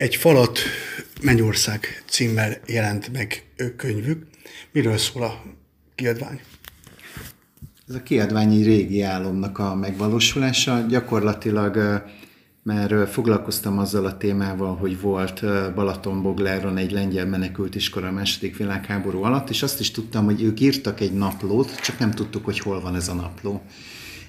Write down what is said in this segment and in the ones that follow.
Egy falat Mennyország címmel jelent meg könyvük. Miről szól a kiadvány? Ez a kiadványi régi álomnak a megvalósulása. Gyakorlatilag ö, foglalkoztam azzal a témával, hogy volt Balatonbogláron egy lengyel menekült iskola a második világháború alatt, és azt is tudtam, hogy ők írtak egy naplót, csak nem tudtuk, hogy hol van ez a napló.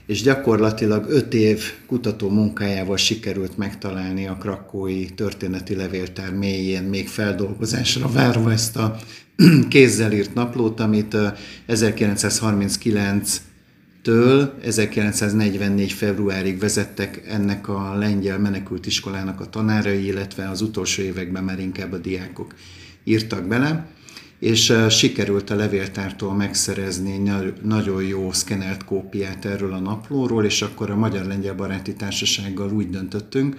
És gyakorlatilag öt év kutató munkájával sikerült megtalálni a krakói történeti levéltár mélyén, még feldolgozásra várva ezt a kézzel írt naplót, amit ö, 1939 től 1944. februárig vezettek ennek a lengyel menekült iskolának a tanárai, illetve az utolsó években már inkább a diákok írtak bele, és eh, sikerült a levéltártól megszerezni nagyon jó szkenelt kópiát erről a naplóról, és akkor a Magyar-Lengyel Baráti Társasággal úgy döntöttünk,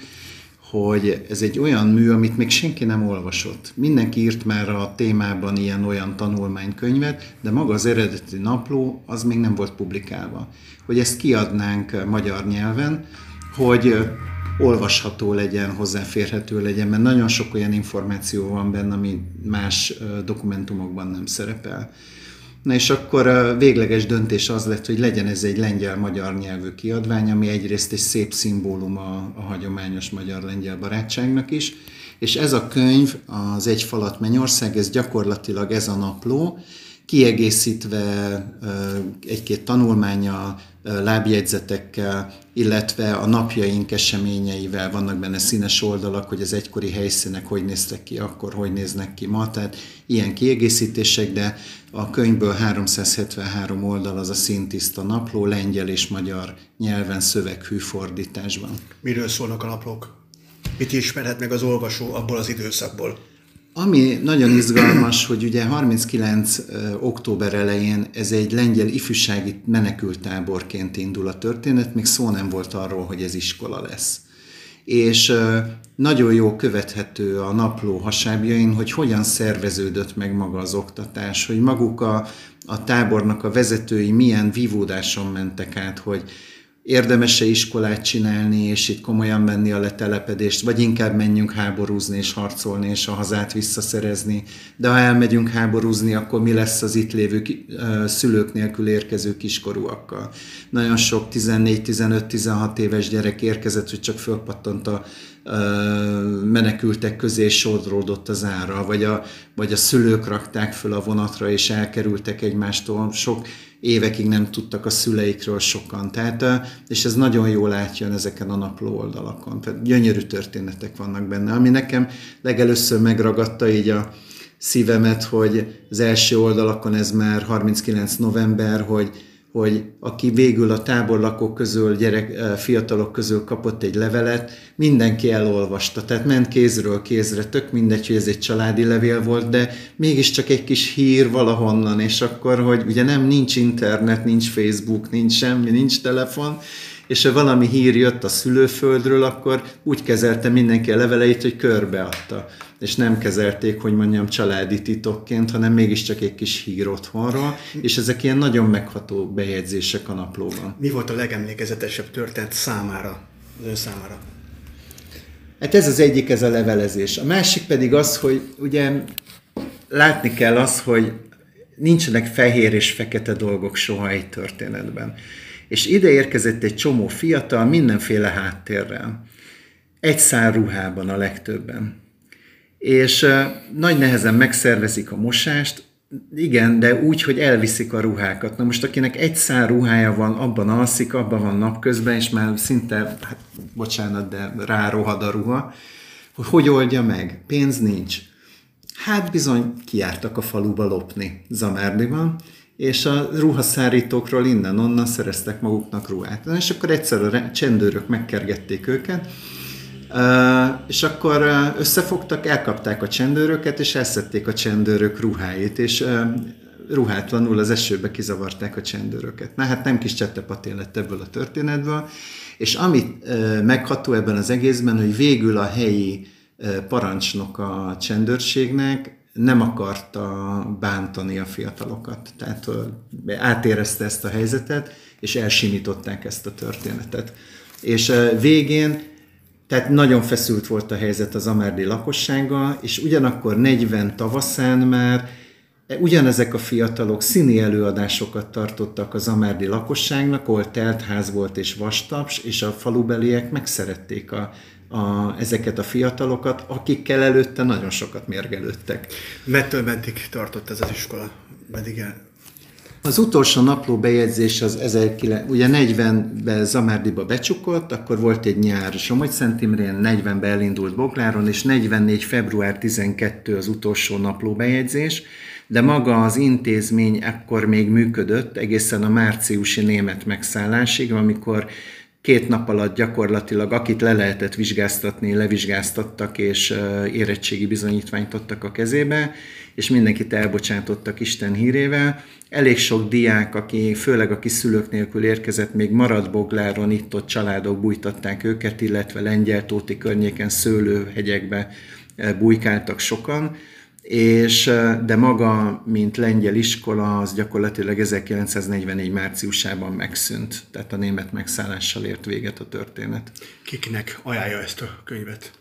hogy ez egy olyan mű, amit még senki nem olvasott. Mindenki írt már a témában ilyen-olyan tanulmánykönyvet, de maga az eredeti napló az még nem volt publikálva. Hogy ezt kiadnánk magyar nyelven, hogy olvasható legyen, hozzáférhető legyen, mert nagyon sok olyan információ van benne, ami más dokumentumokban nem szerepel. Na és akkor a végleges döntés az lett, hogy legyen ez egy lengyel-magyar nyelvű kiadvány, ami egyrészt egy szép szimbólum a, a hagyományos magyar-lengyel barátságnak is, és ez a könyv, az Egy falat Mennyország, ez gyakorlatilag ez a napló, kiegészítve egy-két tanulmánya, lábjegyzetekkel, illetve a napjaink eseményeivel vannak benne színes oldalak, hogy az egykori helyszínek hogy néztek ki akkor, hogy néznek ki ma, tehát ilyen kiegészítések, de a könyvből 373 oldal az a szintiszta napló, lengyel és magyar nyelven szöveghű fordításban. Miről szólnak a naplók? Mit ismerhet meg az olvasó abból az időszakból? Ami nagyon izgalmas, hogy ugye 39. ö, október elején ez egy lengyel ifjúsági menekültáborként indul a történet, még szó nem volt arról, hogy ez iskola lesz. És nagyon jó követhető a napló hasábjain, hogy hogyan szerveződött meg maga az oktatás, hogy maguk a, a tábornak a vezetői milyen vívódáson mentek át, hogy érdemes-e iskolát csinálni, és itt komolyan menni a letelepedést, vagy inkább menjünk háborúzni és harcolni, és a hazát visszaszerezni. De ha elmegyünk háborúzni, akkor mi lesz az itt lévő szülők nélkül érkező kiskorúakkal? Nagyon sok 14-15-16 éves gyerek érkezett, hogy csak fölpattant a menekültek közé és sodródott az ára, vagy a, vagy a szülők rakták föl a vonatra, és elkerültek egymástól. Sok évekig nem tudtak a szüleikről sokan. Tehát, és ez nagyon jól átjön ezeken a napló oldalakon. Tehát gyönyörű történetek vannak benne, ami nekem legelőször megragadta így a szívemet, hogy az első oldalakon ez már 39 november, hogy hogy aki végül a táborlakók közül, gyerek, eh, fiatalok közül kapott egy levelet, mindenki elolvasta, tehát ment kézről kézre, tök mindegy, hogy ez egy családi levél volt, de mégiscsak egy kis hír valahonnan, és akkor, hogy ugye nem, nincs internet, nincs Facebook, nincs semmi, nincs telefon, és ha valami hír jött a szülőföldről, akkor úgy kezelte mindenki a leveleit, hogy körbeadta. És nem kezelték, hogy mondjam, családi titokként, hanem mégiscsak egy kis hír otthonról, és ezek ilyen nagyon megható bejegyzések a naplóban. Mi volt a legemlékezetesebb történet számára, az ön számára? Hát ez az egyik, ez a levelezés. A másik pedig az, hogy ugye látni kell az, hogy nincsenek fehér és fekete dolgok soha egy történetben. És ide érkezett egy csomó fiatal, mindenféle háttérrel. Egy szár ruhában a legtöbben. És nagy nehezen megszervezik a mosást, igen, de úgy, hogy elviszik a ruhákat. Na most akinek egy szár ruhája van, abban alszik, abban van napközben, és már szinte, hát bocsánat, de rárohad a ruha, hogy hogy oldja meg? Pénz nincs. Hát bizony kiártak a faluba lopni Zamárdiban, és a ruhaszárítókról innen-onnan szereztek maguknak ruhát. És akkor egyszer a csendőrök megkergették őket, és akkor összefogtak, elkapták a csendőröket, és elszedték a csendőrök ruháit, és ruhátlanul az esőbe kizavarták a csendőröket. Na hát nem kis csettepaté lett ebből a történetből, és amit megható ebben az egészben, hogy végül a helyi parancsnok a csendőrségnek nem akarta bántani a fiatalokat. Tehát átérezte ezt a helyzetet, és elsimították ezt a történetet. És végén, tehát nagyon feszült volt a helyzet az amárdi lakossága, és ugyanakkor 40 tavaszán már ugyanezek a fiatalok színi előadásokat tartottak az amárdi lakosságnak, ahol teltház volt és vastaps, és a falubeliek megszerették a, a, ezeket a fiatalokat, akikkel előtte nagyon sokat mérgelődtek. Mettől meddig tartott ez az iskola? Meddig? Az utolsó napló bejegyzés az 19, ugye 40-ben Zamárdiba becsukott, akkor volt egy nyár Somogy Szent Imrén, 40-ben elindult Bogláron, és 44. február 12 az utolsó napló bejegyzés, de maga az intézmény ekkor még működött, egészen a márciusi német megszállásig, amikor két nap alatt gyakorlatilag akit le lehetett vizsgáztatni, levizsgáztattak, és érettségi bizonyítványt adtak a kezébe, és mindenkit elbocsátottak Isten hírével. Elég sok diák, aki, főleg aki szülők nélkül érkezett, még maradt Bogláron, itt-ott családok bújtatták őket, illetve Lengyel-Tóti környéken szőlőhegyekbe bujkáltak sokan, és, de maga, mint lengyel iskola, az gyakorlatilag 1944 márciusában megszűnt, tehát a német megszállással ért véget a történet. Kiknek ajánlja ezt a könyvet?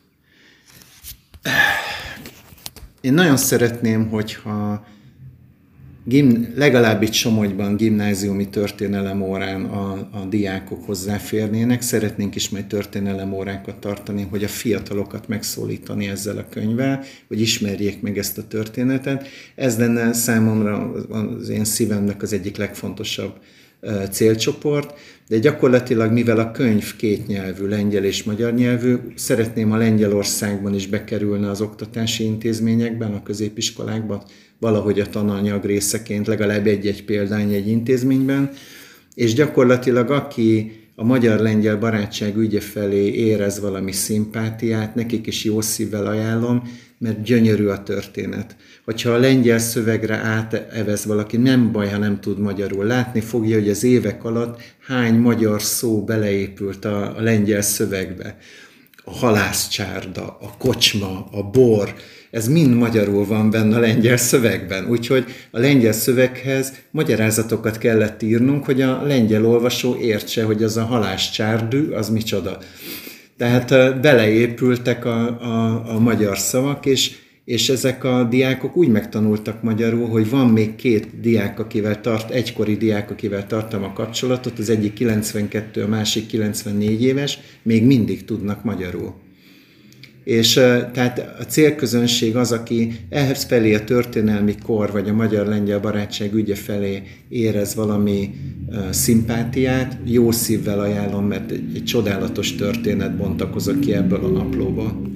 Én nagyon szeretném, hogyha gim, legalább itt Somogyban gimnáziumi történelem órán a, a diákok hozzáférnének. Szeretnénk is majd történelem órákat tartani, hogy a fiatalokat megszólítani ezzel a könyvvel, hogy ismerjék meg ezt a történetet. Ez lenne számomra az én szívemnek az egyik legfontosabb célcsoport, de gyakorlatilag, mivel a könyv két nyelvű, lengyel és magyar nyelvű, szeretném a Lengyelországban is bekerülne az oktatási intézményekben, a középiskolákban, valahogy a tananyag részeként, legalább egy-egy példány egy intézményben, és gyakorlatilag aki a magyar-lengyel barátság ügye felé érez valami szimpátiát, nekik is jó szívvel ajánlom, mert gyönyörű a történet. Hogyha a lengyel szövegre átevez valaki, nem baj, ha nem tud magyarul. Látni fogja, hogy az évek alatt hány magyar szó beleépült a, a lengyel szövegbe. A halászcsárda, a kocsma, a bor, ez mind magyarul van benne a lengyel szövegben. Úgyhogy a lengyel szöveghez magyarázatokat kellett írnunk, hogy a lengyel olvasó értse, hogy az a halászcsárdű, az micsoda. Tehát beleépültek a, a, a magyar szavak, és, és ezek a diákok úgy megtanultak magyarul, hogy van még két diák, akivel tart, egykori diák, akivel tartom a kapcsolatot, az egyik 92, a másik 94 éves, még mindig tudnak magyarul. És tehát a célközönség az, aki ehhez felé a történelmi kor, vagy a magyar-lengyel barátság ügye felé érez valami szimpátiát, jó szívvel ajánlom, mert egy, egy csodálatos történet bontakozott ki ebből a naplóból.